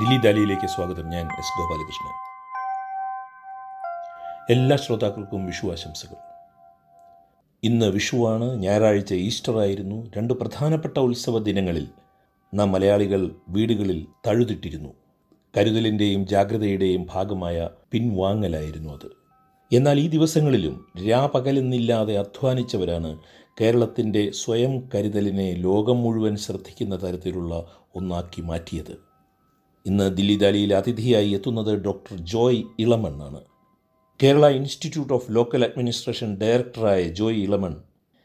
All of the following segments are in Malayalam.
ദില്ലി ദാലിയിലേക്ക് സ്വാഗതം. ഞാൻ എസ് ഗോപാലകൃഷ്ണൻ. എല്ലാ ശ്രോതാക്കൾക്കും വിഷു ആശംസകൾ ഇന്ന് വിഷുവാണ് ഞായറാഴ്ച ഈസ്റ്റർ ആയിരുന്നു. രണ്ട് പ്രധാനപ്പെട്ട ഉത്സവ ദിനങ്ങളിൽ നാം മലയാളികൾ വീടുകളിൽ തഴുതിട്ടിരുന്നു. കരുതലിന്റെയും ജാഗ്രതയുടെയും ഭാഗമായ പിൻവാങ്ങലായിരുന്നു അത്. എന്നാൽ ഈ ദിവസങ്ങളിലും രാപകലെന്നില്ലാതെ അധ്വാനിച്ചവരാണ് കേരളത്തിന്റെ സ്വയം കരുതലിനെ ലോകം മുഴുവൻ ശ്രദ്ധിക്കുന്ന തരത്തിലുള്ള ഒന്നാക്കി മാറ്റിയത്. ഇന്ന് ദില്ലി ദാലിയിൽ അതിഥിയായി എത്തുന്നത് doctor Joy ഇളമണ്ണാണ്. Kerala institute of local administration ഡയറക്ടറായ ജോയ് ഇളമൺ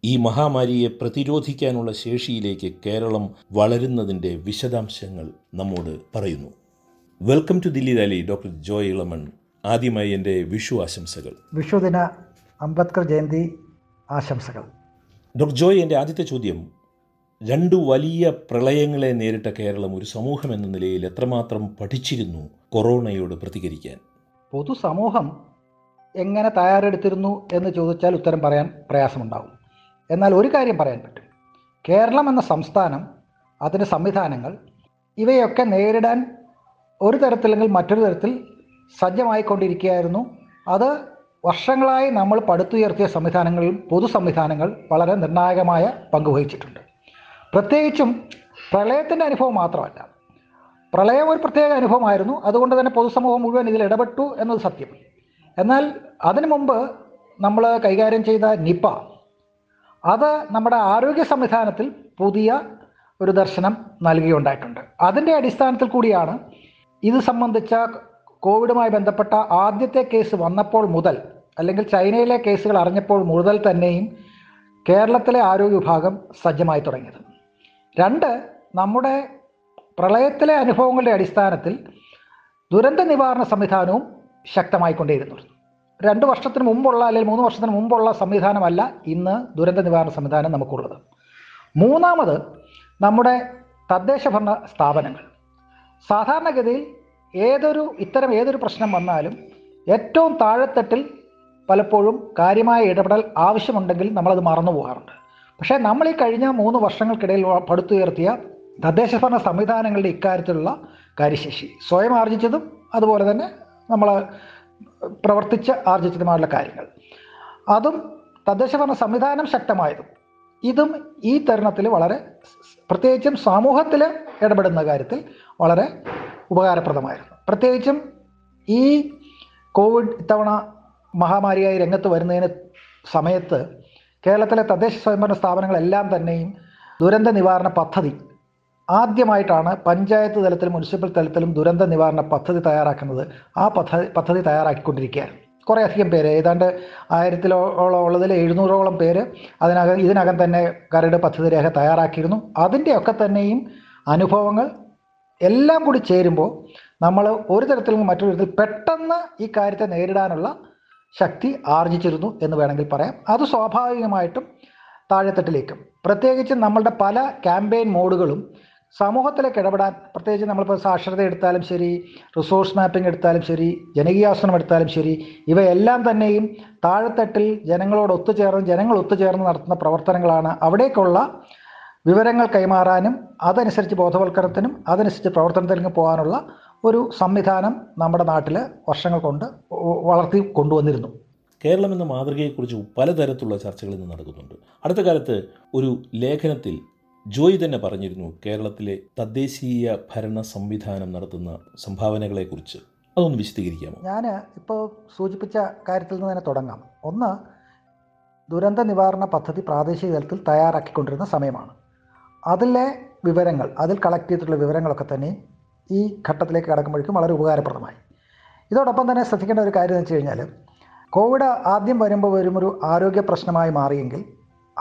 ഈ മഹാമാരിയെ പ്രതിരോധിക്കാനുള്ള ശേഷിയിലേക്ക് കേരളം വളരുന്നതിന്റെ വിശദാംശങ്ങൾ നമ്മോട് പറയുന്നു. വെൽക്കം ടു ദില്ലി ദാലി ഡോക്ടർ ജോയ് ഇളമൺ. ആദ്യമായി എന്റെ വിഷു ആശംസകൾ. വിഷുദിന അംബേദ്കർ ജയന്തി ആശംസകൾ. ഡോക്ടർ ജോയ് എന്റെ ആദ്യത്തെ ചോദ്യം രണ്ടു വലിയ പ്രളയങ്ങളെ നേരിട്ട കേരളം ഒരു സമൂഹം എന്ന നിലയിൽ എത്രമാത്രം പഠിച്ചിരുന്നു കൊറോണയോട് പ്രതികരിക്കാൻ? പൊതുസമൂഹം എങ്ങനെ തയ്യാറെടുത്തിരുന്നു എന്ന് ചോദിച്ചാൽ ഉത്തരം പറയാൻ പ്രയാസമുണ്ടാകും. എന്നാൽ ഒരു കാര്യം പറയാൻ പറ്റും. കേരളം എന്ന സംസ്ഥാനം അതിന്റെ സംവിധാനങ്ങൾ ഇവയൊക്കെ നേരിടാൻ ഒരു തരത്തിലെങ്കിൽ മറ്റൊരു തരത്തിൽ സജ്ജമായിക്കൊണ്ടിരിക്കുകയായിരുന്നു. അത് വർഷങ്ങളായി നമ്മൾ പടുത്തുയർത്തിയ സംവിധാനങ്ങളിൽ പൊതു സംവിധാനങ്ങൾ വളരെ നിർണായകമായ പങ്ക് വഹിച്ചിട്ടുണ്ട്. പ്രത്യേകിച്ചും പ്രളയത്തിന്റെ അനുഭവം മാത്രമല്ല. പ്രളയം ഒരു പ്രത്യേക അനുഭവമായിരുന്നു. അതുകൊണ്ട് തന്നെ പൊതുസമൂഹം മുഴുവൻ ഇതിൽ ഇടപെട്ടു എന്നത് സത്യം. എന്നാൽ അതിനു മുമ്പ് നമ്മൾ കൈകാര്യം ചെയ്ത നിപ്പ അത് നമ്മുടെ ആരോഗ്യ സംവിധാനത്തിൽ പുതിയ ഒരു ദർശനം നൽകുകയുണ്ടായിട്ടുണ്ട് അതിന്റെ അടിസ്ഥാനത്തിൽ കൂടിയാണ് ഇത് സംബന്ധിച്ച കോവിഡുമായി ബന്ധപ്പെട്ട ആദ്യത്തെ കേസ് വന്നപ്പോൾ മുതൽ അല്ലെങ്കിൽ ചൈനയിലെ കേസുകൾ അറിഞ്ഞപ്പോൾ മുതൽ തന്നെയും കേരളത്തിലെ ആരോഗ്യ വിഭാഗം സജ്ജമായി തുടങ്ങിയത്. രണ്ട് നമ്മുടെ പ്രളയത്തിലെ അനുഭവങ്ങളുടെ അടിസ്ഥാനത്തിൽ ദുരന്ത നിവാരണ സംവിധാനവും ശക്തമായിക്കൊണ്ടേയിരുന്നു രണ്ട് വർഷത്തിന് മുമ്പുള്ള അല്ലെങ്കിൽ മൂന്ന് വർഷത്തിന് മുമ്പുള്ള സംവിധാനമല്ല ഇന്ന് ദുരന്ത നിവാരണ സംവിധാനം നമുക്കുള്ളത്. മൂന്നാമത് നമ്മുടെ തദ്ദേശ ഭരണ സ്ഥാപനങ്ങൾ. സാധാരണഗതിയിൽ ഏതൊരു ഇത്തരം ഏതൊരു പ്രശ്നം വന്നാലും ഏറ്റവും താഴെത്തട്ടിൽ പലപ്പോഴും കാര്യമായ ഇടപെടൽ ആവശ്യമുണ്ടെങ്കിൽ നമ്മളത് മറന്നു പോകാറുണ്ട്. പക്ഷേ നമ്മൾ ഈ കഴിഞ്ഞ മൂന്ന് വർഷങ്ങൾക്കിടയിൽ പടുത്തുയർത്തിയ തദ്ദേശ ഭരണ സംവിധാനങ്ങളുടെ ഇക്കാര്യത്തിലുള്ള കാര്യശേഷി. സ്വയം ആർജിച്ചതും അതുപോലെ തന്നെ നമ്മൾ പ്രവർത്തിച്ച് ആർജിച്ചതുമായുള്ള കാര്യങ്ങൾ. അതും തദ്ദേശ ഭരണ സംവിധാനം ശക്തമായതും. ഇതും ഈ തരുണത്തിൽ വളരെ പ്രത്യേകിച്ചും സമൂഹത്തിൽ ഇടപെടുന്ന കാര്യത്തിൽ വളരെ ഉപകാരപ്രദമായിരുന്നു. പ്രത്യേകിച്ചും ഈ കോവിഡ് ഇത്തവണ മഹാമാരിയായി രംഗത്ത് വരുന്നതിന് സമയത്ത് കേരളത്തിലെ തദ്ദേശ സ്വയംഭരണ സ്ഥാപനങ്ങളെല്ലാം തന്നെയും ദുരന്ത നിവാരണ പദ്ധതി ആദ്യമായിട്ടാണ് പഞ്ചായത്ത് തലത്തിലും മുനിസിപ്പൽ തലത്തിലും ദുരന്ത നിവാരണ പദ്ധതി തയ്യാറാക്കുന്നത്. ആ പദ്ധതി പദ്ധതി തയ്യാറാക്കിക്കൊണ്ടിരിക്കുകയാണ് കുറേ അധികം പേര് ഏതാണ്ട് ആയിരത്തിലോളം ഉള്ളതിൽ എഴുന്നൂറോളം പേര് അതിനകം ഇതിനകം തന്നെ കരട് പദ്ധതി രേഖ തയ്യാറാക്കിയിരുന്നു. അതിന്റെയൊക്കെ തന്നെയും അനുഭവങ്ങൾ എല്ലാം കൂടി ചേരുമ്പോൾ നമ്മൾ ഒരു തരത്തിലും മറ്റൊരു തരത്തിൽ പെട്ടെന്ന് ഈ കാര്യത്തെ നേരിടാനുള്ള ശക്തി ആർജിച്ചിരുന്നു എന്ന് വേണമെങ്കിൽ പറയാം. അത് സ്വാഭാവികമായിട്ടും താഴെത്തട്ടിലേക്കും. പ്രത്യേകിച്ച് നമ്മളുടെ പല ക്യാമ്പയിൻ മോഡുകളും സമൂഹത്തിലേക്ക് ഇടപെടാൻ പ്രത്യേകിച്ച് നമ്മളിപ്പോൾ സാക്ഷരത എടുത്താലും ശരി റിസോഴ്സ് മാപ്പിംഗ് എടുത്താലും ശരി ജനകീയാസനം എടുത്താലും ശരി ഇവയെല്ലാം തന്നെയും താഴെത്തട്ടിൽ ജനങ്ങളോട് ഒത്തുചേർന്ന് ജനങ്ങൾ ഒത്തുചേർന്ന് നടത്തുന്ന പ്രവർത്തനങ്ങളാണ്. അവിടേക്കുള്ള വിവരങ്ങൾ കൈമാറാനും അതനുസരിച്ച് ബോധവൽക്കരണത്തിനും അതനുസരിച്ച് പ്രവർത്തനത്തിലേക്ക് പോകാനുള്ള ഒരു സംവിധാനം നമ്മുടെ നാട്ടിൽ വർഷങ്ങൾ കൊണ്ട് വളർത്തി കൊണ്ടുവന്നിരുന്നു. കേരളം എന്ന മാതൃകയെക്കുറിച്ച് പലതരത്തിലുള്ള ചർച്ചകൾ ഇന്ന് നടക്കുന്നുണ്ട്. അടുത്ത കാലത്ത് ഒരു ലേഖനത്തിൽ ജോയി തന്നെ പറഞ്ഞിരുന്നു കേരളത്തിലെ തദ്ദേശീയ ഭരണ സംവിധാനം നടത്തുന്ന സംഭാവനകളെക്കുറിച്ച്. അതൊന്ന് വിശദീകരിക്കാമോ? ഞാൻ ഇപ്പോൾ സൂചിപ്പിച്ച കാര്യത്തിൽ നിന്ന് തന്നെ തുടങ്ങാം. ഒന്ന് ദുരന്ത നിവാരണ പദ്ധതി പ്രാദേശിക തലത്തിൽ തയ്യാറാക്കിക്കൊണ്ടിരുന്ന സമയമാണ്. അതിലെ വിവരങ്ങൾ അതിൽ കളക്ട് ചെയ്തിട്ടുള്ള വിവരങ്ങളൊക്കെ തന്നെ ഈ ഘട്ടത്തിലേക്ക് കടക്കുമ്പോഴേക്കും വളരെ ഉപകാരപ്രദമായി. ഇതോടൊപ്പം തന്നെ ശ്രദ്ധിക്കേണ്ട ഒരു കാര്യം എന്ന് വെച്ച് കഴിഞ്ഞാൽ കോവിഡ് ആദ്യം വരുമ്പോൾ വരും ഒരു ആരോഗ്യ പ്രശ്നമായി മാറിയെങ്കിൽ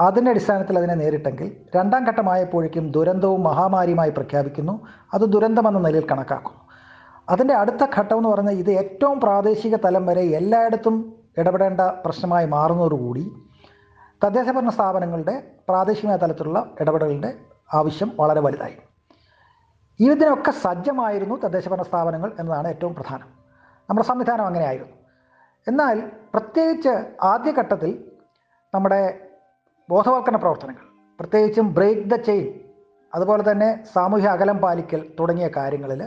അതിന്റെ അടിസ്ഥാനത്തിൽ അതിനെ നേരിട്ടെങ്കിൽ രണ്ടാം ഘട്ടമായപ്പോഴേക്കും ദുരന്തവും മഹാമാരിയുമായി പ്രഖ്യാപിക്കുന്നു. അത് ദുരന്തമെന്ന നിലയിൽ കണക്കാക്കുന്നു. അതിന്റെ അടുത്ത ഘട്ടം എന്ന് പറഞ്ഞാൽ ഇത് ഏറ്റവും പ്രാദേശിക തലം വരെ എല്ലായിടത്തും ഇടപെടേണ്ട പ്രശ്നമായി മാറുന്നതോടുകൂടി തദ്ദേശ ഭരണ സ്ഥാപനങ്ങളുടെ പ്രാദേശിക തലത്തിലുള്ള ഇടപെടലിന്റെ ആവശ്യം വളരെ വലുതായി. ഇതിനൊക്കെ സജ്ജമായിരുന്നു തദ്ദേശ ഭരണ സ്ഥാപനങ്ങൾ എന്നതാണ് ഏറ്റവും പ്രധാനം. നമ്മുടെ സംവിധാനം അങ്ങനെയായിരുന്നു. എന്നാൽ പ്രത്യേകിച്ച് ആദ്യഘട്ടത്തിൽ നമ്മുടെ ബോധവൽക്കരണ പ്രവർത്തനങ്ങൾ പ്രത്യേകിച്ചും ബ്രേക്ക് ദ ചെയിൻ അതുപോലെ തന്നെ സാമൂഹ്യ അകലം പാലിക്കൽ തുടങ്ങിയ കാര്യങ്ങളിൽ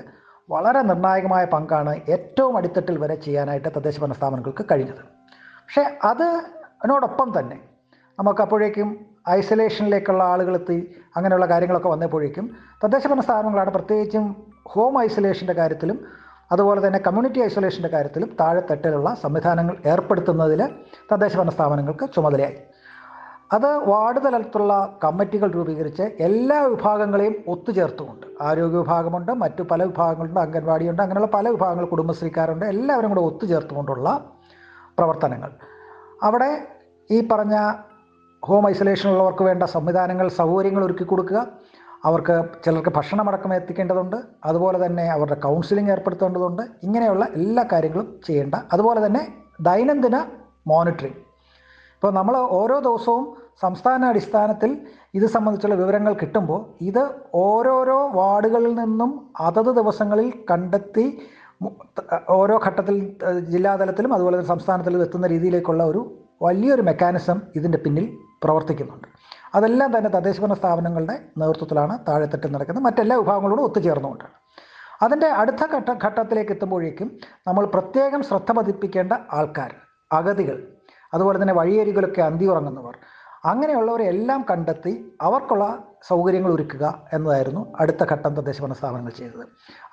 വളരെ നിർണായകമായ പങ്കാണ് ഏറ്റവും അടിത്തട്ടിൽ വരെ ചെയ്യാനായിട്ട് തദ്ദേശ ഭരണ സ്ഥാപനങ്ങൾക്ക് കഴിഞ്ഞത്. പക്ഷേ അതിനോടൊപ്പം തന്നെ നമുക്ക് അപ്പോഴേക്കും ഐസൊലേഷനിലേക്കുള്ള ആളുകളെത്തി അങ്ങനെയുള്ള കാര്യങ്ങളൊക്കെ വന്നപ്പോഴേക്കും തദ്ദേശ ഭരണ സ്ഥാപനങ്ങളാണ് പ്രത്യേകിച്ചും ഹോം ഐസൊലേഷന്റെ കാര്യത്തിലും അതുപോലെ തന്നെ കമ്മ്യൂണിറ്റി ഐസൊലേഷന്റെ കാര്യത്തിലും താഴെത്തട്ടിലുള്ള സംവിധാനങ്ങൾ ഏർപ്പെടുത്തുന്നതിൽ തദ്ദേശ ഭരണ സ്ഥാപനങ്ങൾക്ക് ചുമതലയായി. അത് വാർഡ് തലത്തിലുള്ള കമ്മിറ്റികൾ രൂപീകരിച്ച് എല്ലാ വിഭാഗങ്ങളെയും ഒത്തുചേർത്തുകൊണ്ട് ആരോഗ്യ വിഭാഗമുണ്ട് മറ്റു പല വിഭാഗങ്ങളുണ്ട് അംഗൻവാടിയുണ്ട് അങ്ങനെയുള്ള പല വിഭാഗങ്ങൾ കുടുംബശ്രീക്കാരുണ്ട് എല്ലാവരും കൂടെ ഒത്തുചേർത്തുകൊണ്ടുള്ള പ്രവർത്തനങ്ങൾ. അവിടെ ഈ പറഞ്ഞ ഹോം ഐസൊലേഷനുള്ളവർക്ക് വേണ്ട സംവിധാനങ്ങൾ സൗകര്യങ്ങൾ ഒരുക്കി കൊടുക്കുക. അവർക്ക് ചിലർക്ക് ഭക്ഷണമടക്കം എത്തിക്കേണ്ടതുണ്ട്. അതുപോലെ തന്നെ അവരുടെ കൗൺസിലിംഗ് ഏർപ്പെടുത്തേണ്ടതുണ്ട്. ഇങ്ങനെയുള്ള എല്ലാ കാര്യങ്ങളും ചെയ്യേണ്ട. അതുപോലെ തന്നെ ദൈനംദിന മോണിറ്ററിങ് ഇപ്പോൾ നമ്മൾ ഓരോ ദിവസവും സംസ്ഥാന അടിസ്ഥാനത്തിൽ ഇത് സംബന്ധിച്ചുള്ള വിവരങ്ങൾ കിട്ടുമ്പോൾ ഇത് ഓരോരോ വാർഡുകളിൽ നിന്നും അതത് ദിവസങ്ങളിൽ കണ്ടെത്തി ഓരോ ഘട്ടത്തിൽ ജില്ലാതലത്തിലും അതുപോലെ തന്നെ സംസ്ഥാനത്തിലും എത്തുന്ന രീതിയിലേക്കുള്ള ഒരു വലിയൊരു മെക്കാനിസം ഇതിന്റെ പിന്നിൽ പ്രവർത്തിക്കുന്നുണ്ട്. അതെല്ലാം തന്നെ തദ്ദേശഭരണ സ്ഥാപനങ്ങളുടെ നേതൃത്വത്തിലാണ് താഴെത്തട്ടിൽ നടക്കുന്നത്. മറ്റെല്ലാ വിഭാഗങ്ങളോടും ഒത്തുചേർന്നുകൊണ്ടാണ് അതിന്റെ അടുത്ത ഘട്ട ഘട്ടത്തിലേക്ക് എത്തുമ്പോഴേക്കും നമ്മൾ പ്രത്യേകം ശ്രദ്ധ പതിപ്പിക്കേണ്ട ആൾക്കാർ അഗതികൾ അതുപോലെ തന്നെ വഴിയരികളൊക്കെ അന്തി ഉറങ്ങുന്നവർ അങ്ങനെയുള്ളവരെ എല്ലാം കണ്ടെത്തി അവർക്കുള്ള സൗകര്യങ്ങൾ ഒരുക്കുക എന്നതായിരുന്നു അടുത്ത ഘട്ടം തദ്ദേശഭരണ സ്ഥാപനങ്ങൾ ചെയ്തത്.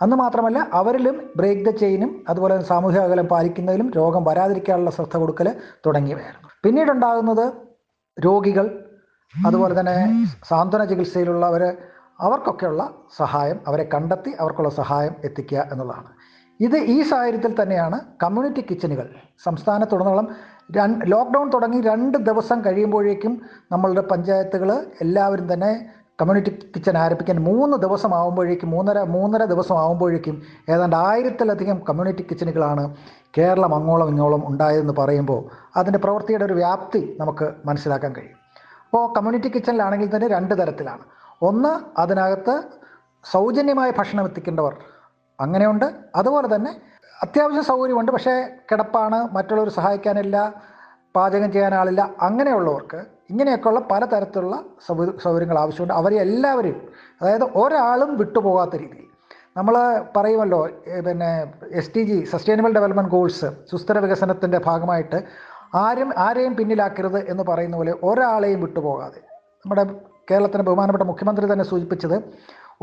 അന്ന് മാത്രമല്ല അവരിലും ബ്രേക്ക് ദ ചെയിനും അതുപോലെ തന്നെ സാമൂഹിക അകലം പാലിക്കുന്നതിലും രോഗം വരാതിരിക്കാനുള്ള ശ്രദ്ധ കൊടുക്കൽ തുടങ്ങിയവയായിരുന്നു. പിന്നീടുണ്ടാകുന്നത് രോഗികൾ അതുപോലെ തന്നെ സാന്ത്വന ചികിത്സയിലുള്ളവർ അവർക്കൊക്കെയുള്ള സഹായം അവരെ കണ്ടെത്തി അവർക്കുള്ള സഹായം എത്തിക്കുക എന്നുള്ളതാണ്. ഇത് ഈ സാഹചര്യത്തിൽ തന്നെയാണ് കമ്മ്യൂണിറ്റി കിച്ചനുകൾ സംസ്ഥാനത്തുടനീളം ലോക്ക്ഡൗൺ തുടങ്ങി രണ്ട് ദിവസം കഴിയുമ്പോഴേക്കും നമ്മളുടെ പഞ്ചായത്തുകൾ എല്ലാവരും തന്നെ കമ്മ്യൂണിറ്റി കിച്ചൺ ആരംഭിക്കാൻ മൂന്ന് ദിവസം ആകുമ്പോഴേക്കും മൂന്നര മൂന്നര ദിവസം ആകുമ്പോഴേക്കും ഏതാണ്ട് ആയിരത്തിലധികം കമ്മ്യൂണിറ്റി കിച്ചനുകളാണ് കേരളം അങ്ങോളം ഇങ്ങോളം ഉണ്ടായതെന്ന് പറയുമ്പോൾ അതിന്റെ പ്രവൃത്തിയുടെ ഒരു വ്യാപ്തി നമുക്ക് മനസ്സിലാക്കാൻ കഴിയും. അപ്പോൾ കമ്മ്യൂണിറ്റി കിച്ചണിലാണെങ്കിൽ തന്നെ രണ്ട് തരത്തിലാണ്. ഒന്ന് അതിനകത്ത് സൗജന്യമായ ഭക്ഷണം എത്തിക്കേണ്ടവർ അങ്ങനെയുണ്ട്. അതുപോലെ തന്നെ അത്യാവശ്യം സൗകര്യമുണ്ട് പക്ഷേ കിടപ്പാണ് മറ്റുള്ളവർ സഹായിക്കാനില്ല പാചകം ചെയ്യാൻ ആളില്ല അങ്ങനെയുള്ളവർക്ക് ഇങ്ങനെയൊക്കെയുള്ള പലതരത്തിലുള്ള സൗകര്യങ്ങൾ ആവശ്യമുണ്ട്. അവരെ എല്ലാവരും അതായത് ഒരാളും വിട്ടുപോകാത്ത രീതിയിൽ. നമ്മൾ പറയുമല്ലോ പിന്നെ S T G sustainable development goals സുസ്ഥിര വികസനത്തിന്റെ ഭാഗമായിട്ട് ആരും ആരെയും പിന്നിലാക്കരുത് എന്ന് പറയുന്ന പോലെ ഒരാളെയും വിട്ടുപോകാതെ. നമ്മുടെ കേരളത്തിന്റെ ബഹുമാനപ്പെട്ട മുഖ്യമന്ത്രി തന്നെ സൂചിപ്പിച്ചത്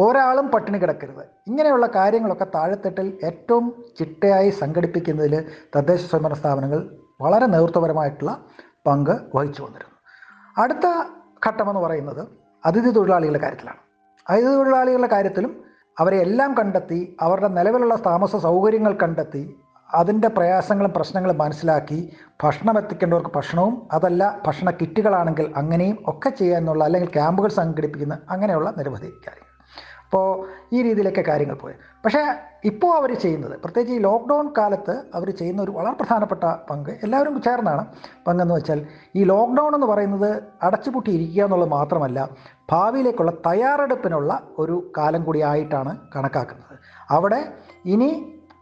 ഒരാളും പട്ടിണി കിടക്കരുത്. ഇങ്ങനെയുള്ള കാര്യങ്ങളൊക്കെ താഴെത്തട്ടിൽ ഏറ്റവും ചിട്ടയായി സംഘടിപ്പിക്കുന്നതിൽ തദ്ദേശ സ്വയംഭരണ സ്ഥാപനങ്ങൾ വളരെ നേതൃത്വപരമായിട്ടുള്ള പങ്ക് വഹിച്ചു വന്നിരുന്നു. അടുത്ത ഘട്ടമെന്ന് പറയുന്നത് അതിഥി തൊഴിലാളികളുടെ കാര്യത്തിലാണ്. അതിഥി തൊഴിലാളികളുടെ കാര്യത്തിലും അവരെ എല്ലാം കണ്ടെത്തി അവരുടെ നിലവിലുള്ള താമസ സൗകര്യങ്ങൾ കണ്ടെത്തി അതിന്റെ പ്രയാസങ്ങളും പ്രശ്നങ്ങളും മനസ്സിലാക്കി ഭക്ഷണം എത്തിക്കേണ്ടവർക്ക് ഭക്ഷണവും അതല്ല ഭക്ഷണ കിറ്റുകളാണെങ്കിൽ അങ്ങനെയും ഒക്കെ ചെയ്യാമെന്നുള്ള അല്ലെങ്കിൽ ക്യാമ്പുകൾ സംഘടിപ്പിക്കുന്ന അങ്ങനെയുള്ള നിരവധി കാര്യങ്ങൾ. അപ്പോൾ ഈ രീതിയിലൊക്കെ കാര്യങ്ങൾ പോയി. പക്ഷേ ഇപ്പോൾ അവർ ചെയ്യുന്നത് പ്രത്യേകിച്ച് ഈ ലോക്ക്ഡൗൺ കാലത്ത് അവർ ചെയ്യുന്ന ഒരു വളരെ പ്രധാനപ്പെട്ട പങ്ക് എല്ലാവരും ചേർന്നാണ്. പങ്കെന്ന് വെച്ചാൽ ഈ ലോക്ക്ഡൗൺ എന്ന് പറയുന്നത് അടച്ചുപൂട്ടിയിരിക്കുക എന്നുള്ളത് മാത്രമല്ല ഭാവിയിലേക്കുള്ള തയ്യാറെടുപ്പിനുള്ള ഒരു കാലം കൂടിയായിട്ടാണ് കണക്കാക്കുന്നത്. അവിടെ ഇനി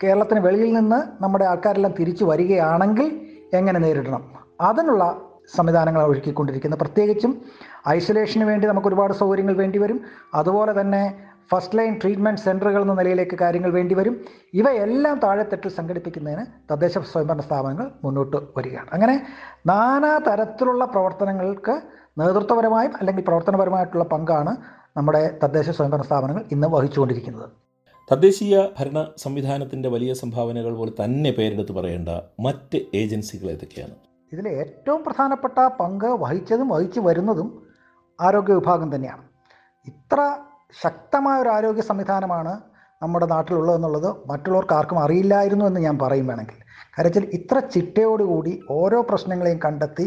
കേരളത്തിന് വെളിയിൽ നിന്ന് നമ്മുടെ ആൾക്കാരെല്ലാം തിരിച്ചു വരികയാണെങ്കിൽ എങ്ങനെ നേരിടണം? അതിനുള്ള സംവിധാനങ്ങൾ ഒരുക്കിക്കൊണ്ടിരിക്കുന്നത്. പ്രത്യേകിച്ചും ഐസൊലേഷന് വേണ്ടി നമുക്ക് ഒരുപാട് സൗകര്യങ്ങൾ വേണ്ടി വരും. അതുപോലെ തന്നെ ഫസ്റ്റ് ലൈൻ ട്രീറ്റ്മെന്റ് സെന്ററുകൾ എന്ന നിലയിലേക്ക് കാര്യങ്ങൾ വേണ്ടി വരും. ഇവയെല്ലാം താഴെത്തട്ടിൽ സംഘടിപ്പിക്കുന്നതിന് തദ്ദേശ സ്വയംഭരണ സ്ഥാപനങ്ങൾ മുന്നോട്ട് വരികയാണ്. അങ്ങനെ നാനാ തരത്തിലുള്ള പ്രവർത്തനങ്ങൾക്ക് നേതൃത്വപരമായും അല്ലെങ്കിൽ പ്രവർത്തനപരമായിട്ടുള്ള പങ്കാണ് നമ്മുടെ തദ്ദേശ സ്വയംഭരണ സ്ഥാപനങ്ങൾ ഇന്ന് വഹിച്ചുകൊണ്ടിരിക്കുന്നത്. തദ്ദേശീയ ഭരണ സംവിധാനത്തിന്റെ വലിയ സംഭാവനകൾ പോലെ തന്നെ പേരെടുത്ത് പറയേണ്ട മറ്റ് ഏജൻസികൾ ഏതൊക്കെയാണ്? ഇതിൽ ഏറ്റവും പ്രധാനപ്പെട്ട പങ്ക് വഹിച്ചതും വഹിച്ചു വരുന്നതും ആരോഗ്യ വിഭാഗം തന്നെയാണ്. ഇത്ര ശക്തമായ ഒരു ആരോഗ്യ സംവിധാനമാണ് നമ്മുടെ നാട്ടിലുള്ളതെന്നുള്ളത് മറ്റുള്ളവർക്ക് ആർക്കും അറിയില്ലായിരുന്നു എന്ന് ഞാൻ പറയും വേണമെങ്കിൽ. കാരണം വെച്ചാൽ ഇത്ര ചിട്ടയോടുകൂടി ഓരോ പ്രശ്നങ്ങളെയും കണ്ടെത്തി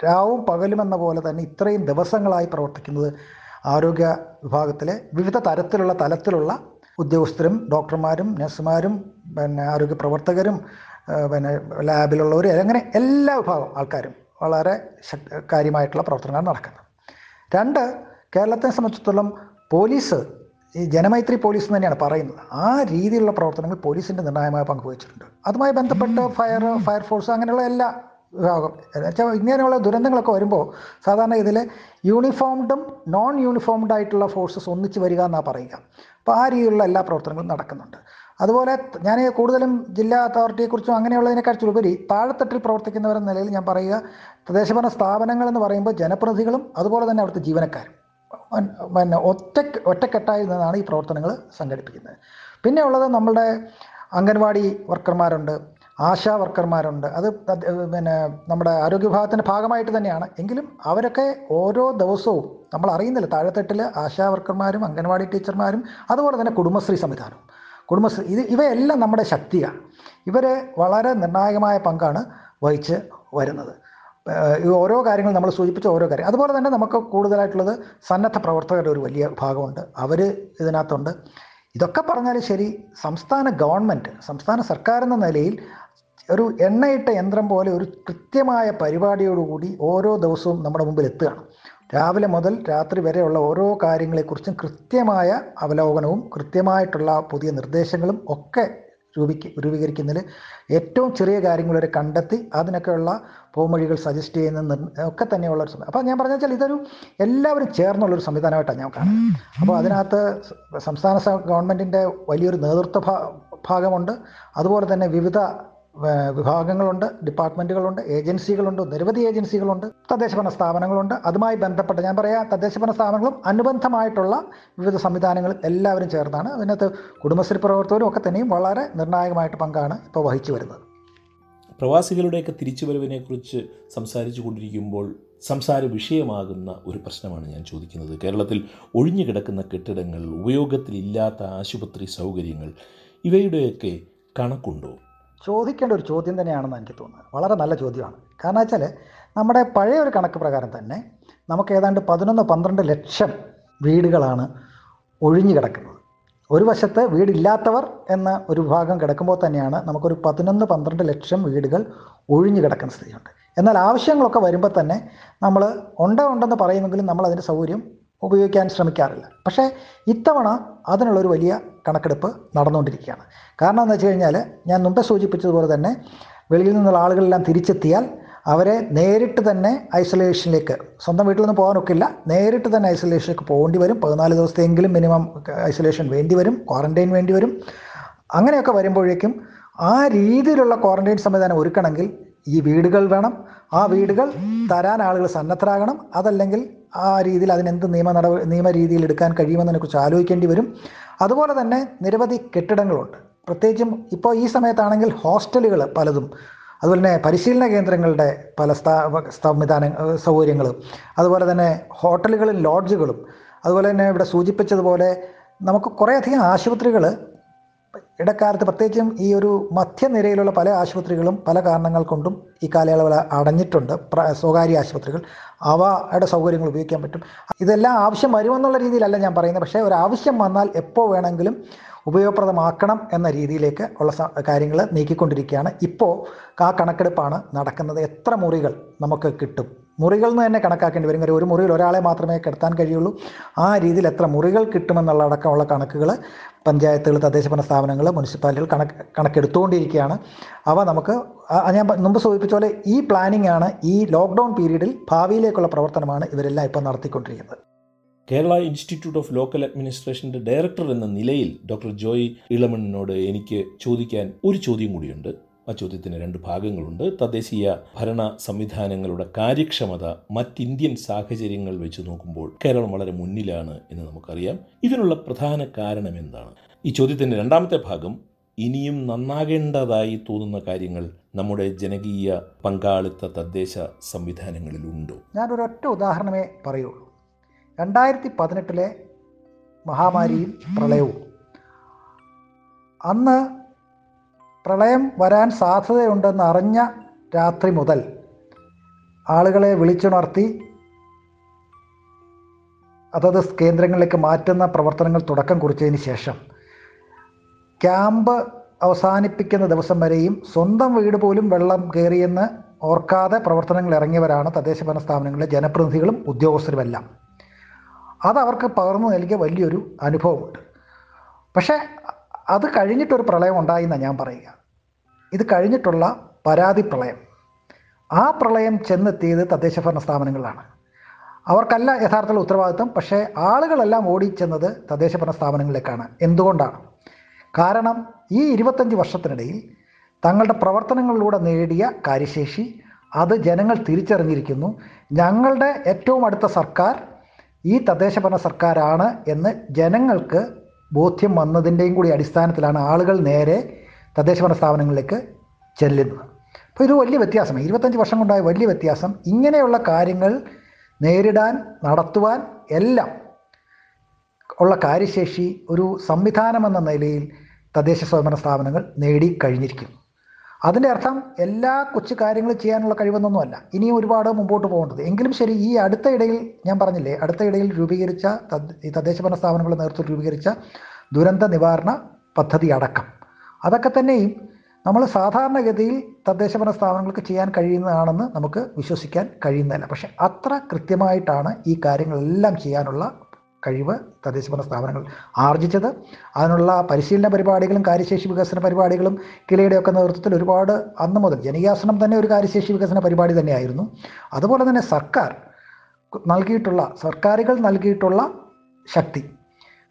രാവും പകലുമെന്ന പോലെ തന്നെ ഇത്രയും ദിവസങ്ങളായി പ്രവർത്തിക്കുന്നത് ആരോഗ്യ വിഭാഗത്തിലെ വിവിധ തരത്തിലുള്ള തലത്തിലുള്ള ഉദ്യോഗസ്ഥരും ഡോക്ടർമാരും നഴ്സുമാരും പിന്നെ ആരോഗ്യ പ്രവർത്തകരും പിന്നെ ലാബിലുള്ളവർ അങ്ങനെ എല്ലാ വിഭാഗം ആൾക്കാരും വളരെ കാര്യമായിട്ടുള്ള പ്രവർത്തനങ്ങൾ നടക്കുന്നത്. രണ്ട് കേരളത്തെ സംബന്ധിച്ചിടത്തോളം പോലീസ് ഈ ജനമൈത്രി പോലീസ് തന്നെയാണ് പറയുന്നത്. ആ രീതിയിലുള്ള പ്രവർത്തനങ്ങൾ പോലീസിന്റെ നിർണായകമായ പങ്ക് വഹിച്ചിട്ടുണ്ട്. അതുമായി ബന്ധപ്പെട്ട ഫയർ ഫയർഫോഴ്സ് അങ്ങനെയുള്ള എല്ലാ വിഭാഗം എന്നുവെച്ചാൽ ഇങ്ങനെയുള്ള ദുരന്തങ്ങളൊക്കെ വരുമ്പോൾ സാധാരണ ഇതിൽ യൂണിഫോംഡും നോൺ യൂണിഫോംഡ് ആയിട്ടുള്ള ഫോഴ്സസ് ഒന്നിച്ച് വരിക എന്നാണ് പറയുക. അപ്പോൾ ആ രീതിയിലുള്ള എല്ലാ പ്രവർത്തനങ്ങളും നടക്കുന്നുണ്ട്. അതുപോലെ ഞാൻ കൂടുതലും ജില്ലാ അതോറിറ്റിയെക്കുറിച്ചും അങ്ങനെയുള്ളതിനെക്കാളുപരി താഴെത്തട്ടിൽ പ്രവർത്തിക്കുന്നവരെന്ന നിലയിൽ ഞാൻ പറയുക തദ്ദേശഭരണ സ്ഥാപനങ്ങൾ എന്ന് പറയുമ്പോൾ ജനപ്രതിനിധികളും അതുപോലെ തന്നെ അവിടുത്തെ ജീവനക്കാരും. പിന്നെ ഒറ്റ ഒറ്റക്കെട്ടായി നിന്നാണ് ഈ പ്രവർത്തനങ്ങൾ സംഘടിപ്പിക്കുന്നത്. പിന്നെ ഉള്ളത് നമ്മളുടെ അംഗൻവാടി വർക്കർമാരുണ്ട് ആശാ വർക്കർമാരുണ്ട്. അത് പിന്നെ നമ്മുടെ ആരോഗ്യ വിഭാഗത്തിന്റെ ഭാഗമായിട്ട് തന്നെയാണ്. എങ്കിലും അവരൊക്കെ ഓരോ ദിവസവും നമ്മൾ അറിയുന്നില്ല താഴെത്തട്ടിൽ ആശാ വർക്കർമാരും അംഗൻവാടി ടീച്ചർമാരും അതുപോലെ തന്നെ കുടുംബശ്രീ സംവിധാനം കുടുംബശ്രീ ഇത് ഇവയെല്ലാം നമ്മുടെ ശക്തിയാണ്. ഇവരെ വളരെ നിർണായകമായ പങ്കാണ് വഹിച്ച് വരുന്നത്. ഓരോ കാര്യങ്ങൾ നമ്മൾ സൂചിപ്പിച്ച ഓരോ കാര്യം. അതുപോലെ തന്നെ നമുക്ക് കൂടുതലായിട്ടുള്ളത് സന്നദ്ധ പ്രവർത്തകരുടെ ഒരു വലിയ ഭാഗമുണ്ട്. അവർ ഇതിനകത്തുണ്ട്. ഇതൊക്കെ പറഞ്ഞാൽ ശരി സംസ്ഥാന ഗവൺമെന്റ് സംസ്ഥാന സർക്കാർ എന്ന നിലയിൽ ഒരു എണ്ണയിട്ട യന്ത്രം പോലെ ഒരു കൃത്യമായ പരിപാടിയോടുകൂടി ഓരോ ദിവസവും നമ്മുടെ മുമ്പിൽ എത്തുകയാണ്. രാവിലെ മുതൽ രാത്രി വരെയുള്ള ഓരോ കാര്യങ്ങളെക്കുറിച്ചും കൃത്യമായ അവലോകനവും കൃത്യമായിട്ടുള്ള പുതിയ നിർദ്ദേശങ്ങളും ഒക്കെ രൂപീക്ക് രൂപീകരിക്കുന്നതിൽ ഏറ്റവും ചെറിയ കാര്യങ്ങൾ വരെ കണ്ടെത്തി അതിനൊക്കെയുള്ള പോംവഴികൾ സജസ്റ്റ് ചെയ്യുന്ന ഒക്കെ തന്നെയുള്ള ഒരു അപ്പോൾ ഞാൻ പറഞ്ഞാൽ വെച്ചാൽ ഇതൊരു എല്ലാവരും ചേർന്നുള്ളൊരു സംവിധാനമായിട്ടാണ് ഞാൻ കാണുന്നത്. അപ്പോൾ അതിനകത്ത് സംസ്ഥാന ഗവൺമെന്റിന്റെ വലിയൊരു നേതൃത്വ ഭാഗമുണ്ട്. അതുപോലെ തന്നെ വിവിധ വിഭാഗങ്ങളുണ്ട് ഡിപ്പാർട്ട്മെന്റുകളുണ്ട് ഏജൻസികളുണ്ട് നിരവധി ഏജൻസികളുണ്ട് തദ്ദേശഭരണ സ്ഥാപനങ്ങളുണ്ട്. അതുമായി ബന്ധപ്പെട്ട ഞാൻ പറയാം തദ്ദേശഭരണ സ്ഥാപനങ്ങളും അനുബന്ധമായിട്ടുള്ള വിവിധ സംവിധാനങ്ങളും എല്ലാവരും ചേർന്നാണ്. അതിനകത്ത് കുടുംബശ്രീ പ്രവർത്തകരും ഒക്കെ തന്നെയും വളരെ നിർണായകമായിട്ട് പങ്കാണ് ഇപ്പോൾ വഹിച്ചു വരുന്നത്. പ്രവാസികളുടെയൊക്കെ തിരിച്ചുവരവിനെക്കുറിച്ച് സംസാരിച്ചു കൊണ്ടിരിക്കുമ്പോൾ സംസാര വിഷയമാകുന്ന ഒരു പ്രശ്നമാണ് ഞാൻ ചോദിക്കുന്നത്. കേരളത്തിൽ ഒഴിഞ്ഞു കിടക്കുന്ന കെട്ടിടങ്ങൾ ഉപയോഗത്തിലില്ലാത്ത ആശുപത്രി സൗകര്യങ്ങൾ ഇവയുടെയൊക്കെ കണക്കുണ്ടോ? ചോദിക്കേണ്ട ഒരു ചോദ്യം തന്നെയാണെന്ന് എനിക്ക് തോന്നുന്നത്. വളരെ നല്ല ചോദ്യമാണ്. കാരണം വെച്ചാൽ നമ്മുടെ പഴയ ഒരു കണക്ക് പ്രകാരം തന്നെ നമുക്ക് ഏതാണ്ട് പതിനൊന്ന് പന്ത്രണ്ട് ലക്ഷം വീടുകളാണ് ഒഴിഞ്ഞു കിടക്കുന്നത്. ഒരു വശത്ത് വീടില്ലാത്തവർ എന്ന ഒരു വിഭാഗം കിടക്കുമ്പോൾ തന്നെയാണ് നമുക്കൊരു പതിനൊന്ന് പന്ത്രണ്ട് ലക്ഷം വീടുകൾ ഒഴിഞ്ഞു കിടക്കുന്ന സ്ഥിതിയുണ്ട്. എന്നാൽ ആവശ്യങ്ങളൊക്കെ വരുമ്പോൾ തന്നെ നമ്മൾ ഉണ്ട് ഉണ്ടെന്ന് പറയുമെങ്കിലും നമ്മൾ അതിന്റെ സൗകര്യം ഉപയോഗിക്കാൻ ശ്രമിക്കാറില്ല. പക്ഷേ ഇത്തവണ അതിനുള്ളൊരു വലിയ കണക്കെടുപ്പ് നടന്നുകൊണ്ടിരിക്കുകയാണ്. കാരണം എന്ന് വെച്ച് കഴിഞ്ഞാൽ ഞാൻ മുമ്പേ സൂചിപ്പിച്ചതുപോലെ തന്നെ വെളിയിൽ നിന്നുള്ള ആളുകളെല്ലാം തിരിച്ചെത്തിയാൽ അവരെ നേരിട്ട് തന്നെ ഐസൊലേഷനിലേക്ക് സ്വന്തം വീട്ടിൽ നിന്ന് പോകാനൊക്കില്ല നേരിട്ട് തന്നെ ഐസൊലേഷനിലേക്ക് പോകേണ്ടി വരും. പതിനാല് ദിവസത്തെങ്കിലും മിനിമം ഐസൊലേഷൻ വേണ്ടി വരും ക്വാറന്റൈൻ വേണ്ടി വരും. അങ്ങനെയൊക്കെ വരുമ്പോഴേക്കും ആ രീതിയിലുള്ള ക്വാറന്റൈൻ സംവിധാനം ഒരുക്കണമെങ്കിൽ ഈ വീടുകൾ വേണം. ആ വീടുകൾ തരാൻ ആളുകൾ സന്നദ്ധരാകണം. അതല്ലെങ്കിൽ ആ രീതിയിൽ അതിനെന്ത് നിയമ നട നിയമ രീതിയിൽ എടുക്കാൻ കഴിയുമെന്നതിനെക്കുറിച്ച് ആലോചിക്കേണ്ടി വരും. അതുപോലെ തന്നെ നിരവധി കെട്ടിടങ്ങളുണ്ട്. പ്രത്യേകിച്ചും ഇപ്പോൾ ഈ സമയത്താണെങ്കിൽ ഹോസ്റ്റലുകൾ പലതും. അതുപോലെ തന്നെ പരിശീലന കേന്ദ്രങ്ങളുടെ പല സംവിധാന സൗകര്യങ്ങളും. അതുപോലെ തന്നെ ഹോട്ടലുകളും ലോഡ്ജുകളും. അതുപോലെ തന്നെ ഇവിടെ സൂചിപ്പിച്ചതുപോലെ നമുക്ക് കുറേയധികം ആശുപത്രികൾ ഇടക്കാലത്ത് പ്രത്യേകിച്ചും ഈ ഒരു മധ്യനിരയിലുള്ള പല ആശുപത്രികളും പല കാരണങ്ങൾ കൊണ്ടും ഈ കാലയളവിൽ അടഞ്ഞിട്ടുണ്ട്. സ്വകാര്യ ആശുപത്രികൾ. അവയുടെ സൗകര്യങ്ങൾ ഉപയോഗിക്കാൻ പറ്റും. ഇതെല്ലാം ആവശ്യം വരുമെന്നുള്ള രീതിയിലല്ല ഞാൻ പറയുന്നത്. പക്ഷേ ഒരു ആവശ്യം വന്നാൽ എപ്പോൾ വേണമെങ്കിലും ഉപയോഗപ്രദമാക്കണം എന്ന രീതിയിലേക്ക് ഉള്ള കാര്യങ്ങൾ നീക്കിക്കൊണ്ടിരിക്കുകയാണ്. ഇപ്പോൾ ആ കണക്കെടുപ്പാണ് നടക്കുന്നത്. എത്ര മുറികൾ നമുക്ക് കിട്ടും? മുറികൾ എന്ന് തന്നെ കണക്കാക്കേണ്ടി വരും. കാര്യം ഒരു മുറിയിൽ ഒരാളെ മാത്രമേ കിടത്താൻ കഴിയുള്ളൂ. ആ രീതിയിൽ എത്ര മുറികൾ കിട്ടുമെന്നുള്ള അടക്കമുള്ള കണക്കുകൾ പഞ്ചായത്തുകൾ തദ്ദേശഭരണ സ്ഥാപനങ്ങൾ മുനിസിപ്പാലിറ്റികൾ കണക്ക് കണക്കെടുത്തുകൊണ്ടിരിക്കുകയാണ് അവ നമുക്ക് ഞാൻ മുമ്പ് സൂചിപ്പിച്ച പോലെ ഈ പ്ലാനിംഗ് ആണ് ഈ ലോക്ക്ഡൗൺ പീരീഡിൽ ഭാവിയിലേക്കുള്ള പ്രവർത്തനമാണ് ഇവരെല്ലാം ഇപ്പോൾ നടത്തിക്കൊണ്ടിരിക്കുന്നത്. കേരള ഇൻസ്റ്റിറ്റ്യൂട്ട് ഓഫ് ലോക്കൽ അഡ്മിനിസ്ട്രേഷന്റെ ഡയറക്ടർ എന്ന നിലയിൽ ഡോക്ടർ ജോയ് ഇളമണ്ണിനോട് എനിക്ക് ചോദിക്കാൻ ഒരു ചോദ്യം കൂടിയുണ്ട്. ആ ചോദ്യത്തിന് രണ്ട് ഭാഗങ്ങളുണ്ട്. തദ്ദേശീയ ഭരണ സംവിധാനങ്ങളുടെ കാര്യക്ഷമത മറ്റിന്ത്യൻ സാഹചര്യങ്ങൾ വെച്ച് നോക്കുമ്പോൾ കേരളം വളരെ മുന്നിലാണ് എന്ന് നമുക്കറിയാം. ഇതിനുള്ള പ്രധാന കാരണം എന്താണ്? ഈ ചോദ്യത്തിന്റെ രണ്ടാമത്തെ ഭാഗം ഇനിയും നന്നാകേണ്ടതായി തോന്നുന്ന കാര്യങ്ങൾ നമ്മുടെ ജനകീയ പങ്കാളിത്ത തദ്ദേശ സംവിധാനങ്ങളിലുണ്ടോ? ഞാനൊരൊറ്റ ഉദാഹരണമേ പറയുള്ളൂ. രണ്ടായിരത്തി പതിനെട്ടിലെ മഹാമാരിയും പ്രളയവും. അന്ന് പ്രളയം വരാൻ സാധ്യതയുണ്ടെന്ന് അറിഞ്ഞ രാത്രി മുതൽ ആളുകളെ വിളിച്ചുണർത്തി അതത് കേന്ദ്രങ്ങളിലേക്ക് മാറ്റുന്ന പ്രവർത്തനങ്ങൾ തുടക്കം കുറിച്ചതിന് ശേഷം ക്യാമ്പ് അവസാനിപ്പിക്കുന്ന ദിവസം വരെയും സ്വന്തം വീട് പോലും വെള്ളം കയറിയെന്ന് ഓർക്കാതെ പ്രവർത്തനങ്ങൾ ഇറങ്ങിയവരാണ് തദ്ദേശ ഭരണ സ്ഥാപനങ്ങളിലെ ജനപ്രതിനിധികളും ഉദ്യോഗസ്ഥരുമെല്ലാം. അത് അവർക്ക് പകർന്നു നൽകിയ വലിയൊരു അനുഭവമുണ്ട്. പക്ഷേ അത് കഴിഞ്ഞിട്ടൊരു പ്രളയം ഉണ്ടായി എന്നാണ് ഞാൻ പറയുക. ഇത് കഴിഞ്ഞിട്ടുള്ള പരാതി പ്രളയം. ആ പ്രളയം ചെന്നെത്തിയത് തദ്ദേശ ഭരണ സ്ഥാപനങ്ങളാണ് അവർക്കല്ല യഥാർത്ഥത്തിൽ ഉത്തരവാദിത്വം പക്ഷേ ആളുകളെല്ലാം ഓടിച്ചെന്നത് തദ്ദേശ ഭരണ സ്ഥാപനങ്ങളിലേക്കാണ്. എന്തുകൊണ്ടാണ്? കാരണം ഈ ഇരുപത്തഞ്ച് വർഷത്തിനിടയിൽ തങ്ങളുടെ പ്രവർത്തനങ്ങളിലൂടെ നേടിയ കാര്യശേഷി അത് ജനങ്ങൾ തിരിച്ചറിഞ്ഞിരിക്കുന്നു. ഞങ്ങളുടെ ഏറ്റവും അടുത്ത സർക്കാർ ഈ തദ്ദേശ ഭരണ സർക്കാരാണ് എന്ന് ജനങ്ങൾക്ക് ബോധ്യം വന്നതിന്റെയും കൂടി അടിസ്ഥാനത്തിലാണ് ആളുകൾ നേരെ തദ്ദേശഭരണ സ്ഥാപനങ്ങളിലേക്ക് ചെല്ലുന്നത്. അപ്പോൾ ഇത് വലിയ വ്യത്യാസമാണ്. ഇരുപത്തഞ്ച് വർഷം കൊണ്ടായ വലിയ വ്യത്യാസം. ഇങ്ങനെയുള്ള കാര്യങ്ങൾ നേരിടാൻ നടത്തുവാൻ എല്ലാം ഉള്ള കാര്യശേഷി ഒരു സംവിധാനം എന്ന നിലയിൽ തദ്ദേശ സ്വയംഭരണ സ്ഥാപനങ്ങൾ നേടി കഴിഞ്ഞിരിക്കുന്നു. അതിന്റെ അർത്ഥം എല്ലാ കൊച്ചു കാര്യങ്ങളും ചെയ്യാനുള്ള കഴിവെന്നൊന്നുമല്ല. ഇനിയും ഒരുപാട് മുമ്പോട്ട് പോകേണ്ടത്. എങ്കിലും ശരി ഈ അടുത്ത ഇടയിൽ ഞാൻ പറഞ്ഞില്ലേ അടുത്ത ഇടയിൽ രൂപീകരിച്ച ഈ തദ്ദേശ ഭരണ സ്ഥാപനങ്ങളുടെ നേതൃത്വം രൂപീകരിച്ച ദുരന്ത നിവാരണ പദ്ധതി അടക്കം. അതൊക്കെ തന്നെയും നമ്മൾ സാധാരണഗതിയിൽ തദ്ദേശ ഭരണ സ്ഥാപനങ്ങൾക്ക് ചെയ്യാൻ കഴിയുന്നതാണെന്ന് നമുക്ക് വിശ്വസിക്കാൻ കഴിയുന്നതല്ല. പക്ഷെ അത്ര കൃത്യമായിട്ടാണ് ഈ കാര്യങ്ങളെല്ലാം ചെയ്യാനുള്ള കഴിവ് തദ്ദേശഭരണ സ്ഥാപനങ്ങൾ ആർജിച്ചത്. അതിനുള്ള പരിശീലന പരിപാടികളും കാര്യശേഷി വികസന പരിപാടികളും കിലയുടെയൊക്കെ നേതൃത്വത്തിൽ ഒരുപാട് അന്ന് മുതൽ ജനകീയാസനം തന്നെ ഒരു കാര്യശേഷി വികസന പരിപാടി തന്നെയായിരുന്നു. അതുപോലെ തന്നെ സർക്കാർ നൽകിയിട്ടുള്ള സർക്കാരുകൾ നൽകിയിട്ടുള്ള ശക്തി.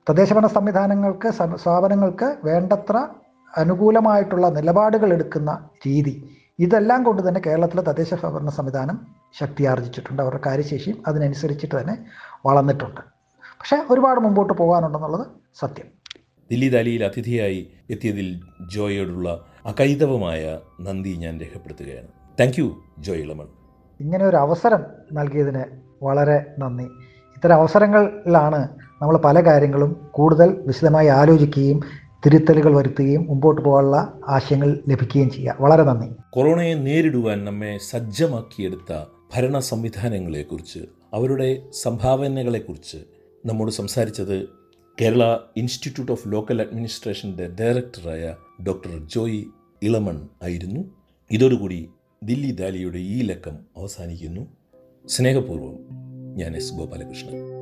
തദ്ദേശഭരണ സംവിധാനങ്ങൾക്ക് സ്ഥാപനങ്ങൾക്ക് വേണ്ടത്ര അനുകൂലമായിട്ടുള്ള നിലപാടുകൾ എടുക്കുന്ന രീതി. ഇതെല്ലാം കൊണ്ട് തന്നെ കേരളത്തിലെ തദ്ദേശ ഭരണ സംവിധാനം ശക്തി ആർജിച്ചിട്ടുണ്ട് അവരുടെ കാര്യശേഷിയും അതിനനുസരിച്ചിട്ട് തന്നെ വളർന്നിട്ടുണ്ട്. പക്ഷേ ഒരുപാട് മുമ്പോട്ട് പോകാനുണ്ടെന്നുള്ളത് സത്യം. ദില്ലി ദാലിയിൽ അതിഥിയായി എത്തിയതിൽ ജോയോടുള്ള അകൈതവമായ നന്ദി ഞാൻ രേഖപ്പെടുത്തുകയാണ്. Thank you Joy Elamon. ഇങ്ങനെ ഒരു അവസരം നൽകിയതിന് വളരെ നന്ദി. ഇത്തരം അവസരങ്ങളിലാണ് നമ്മൾ പല കാര്യങ്ങളും കൂടുതൽ വിശദമായി ആലോചിക്കുകയും തിരുത്തലുകൾ വരുത്തുകയും മുമ്പോട്ട് പോകാനുള്ള ആശയങ്ങൾ ലഭിക്കുകയും ചെയ്യുക. വളരെ നന്ദി. കൊറോണയെ നേരിടുവാൻ നമ്മെ സജ്ജമാക്കിയെടുത്ത ഭരണ സംവിധാനങ്ങളെക്കുറിച്ച് അവരുടെ സംഭാവനകളെക്കുറിച്ച് നമ്മോട് സംസാരിച്ചത് കേരള ഇൻസ്റ്റിറ്റ്യൂട്ട് ഓഫ് ലോക്കൽ അഡ്മിനിസ്ട്രേഷന്റെ ഡയറക്ടറായ ഡോക്ടർ ജോയ് ഇളമൺ ആയിരുന്നു. ഇതോടുകൂടി ദില്ലി ദാലിയുടെ ഈ ലക്കം അവസാനിക്കുന്നു. സ്നേഹപൂർവം ഞാൻ എസ് ഗോപാലകൃഷ്ണൻ.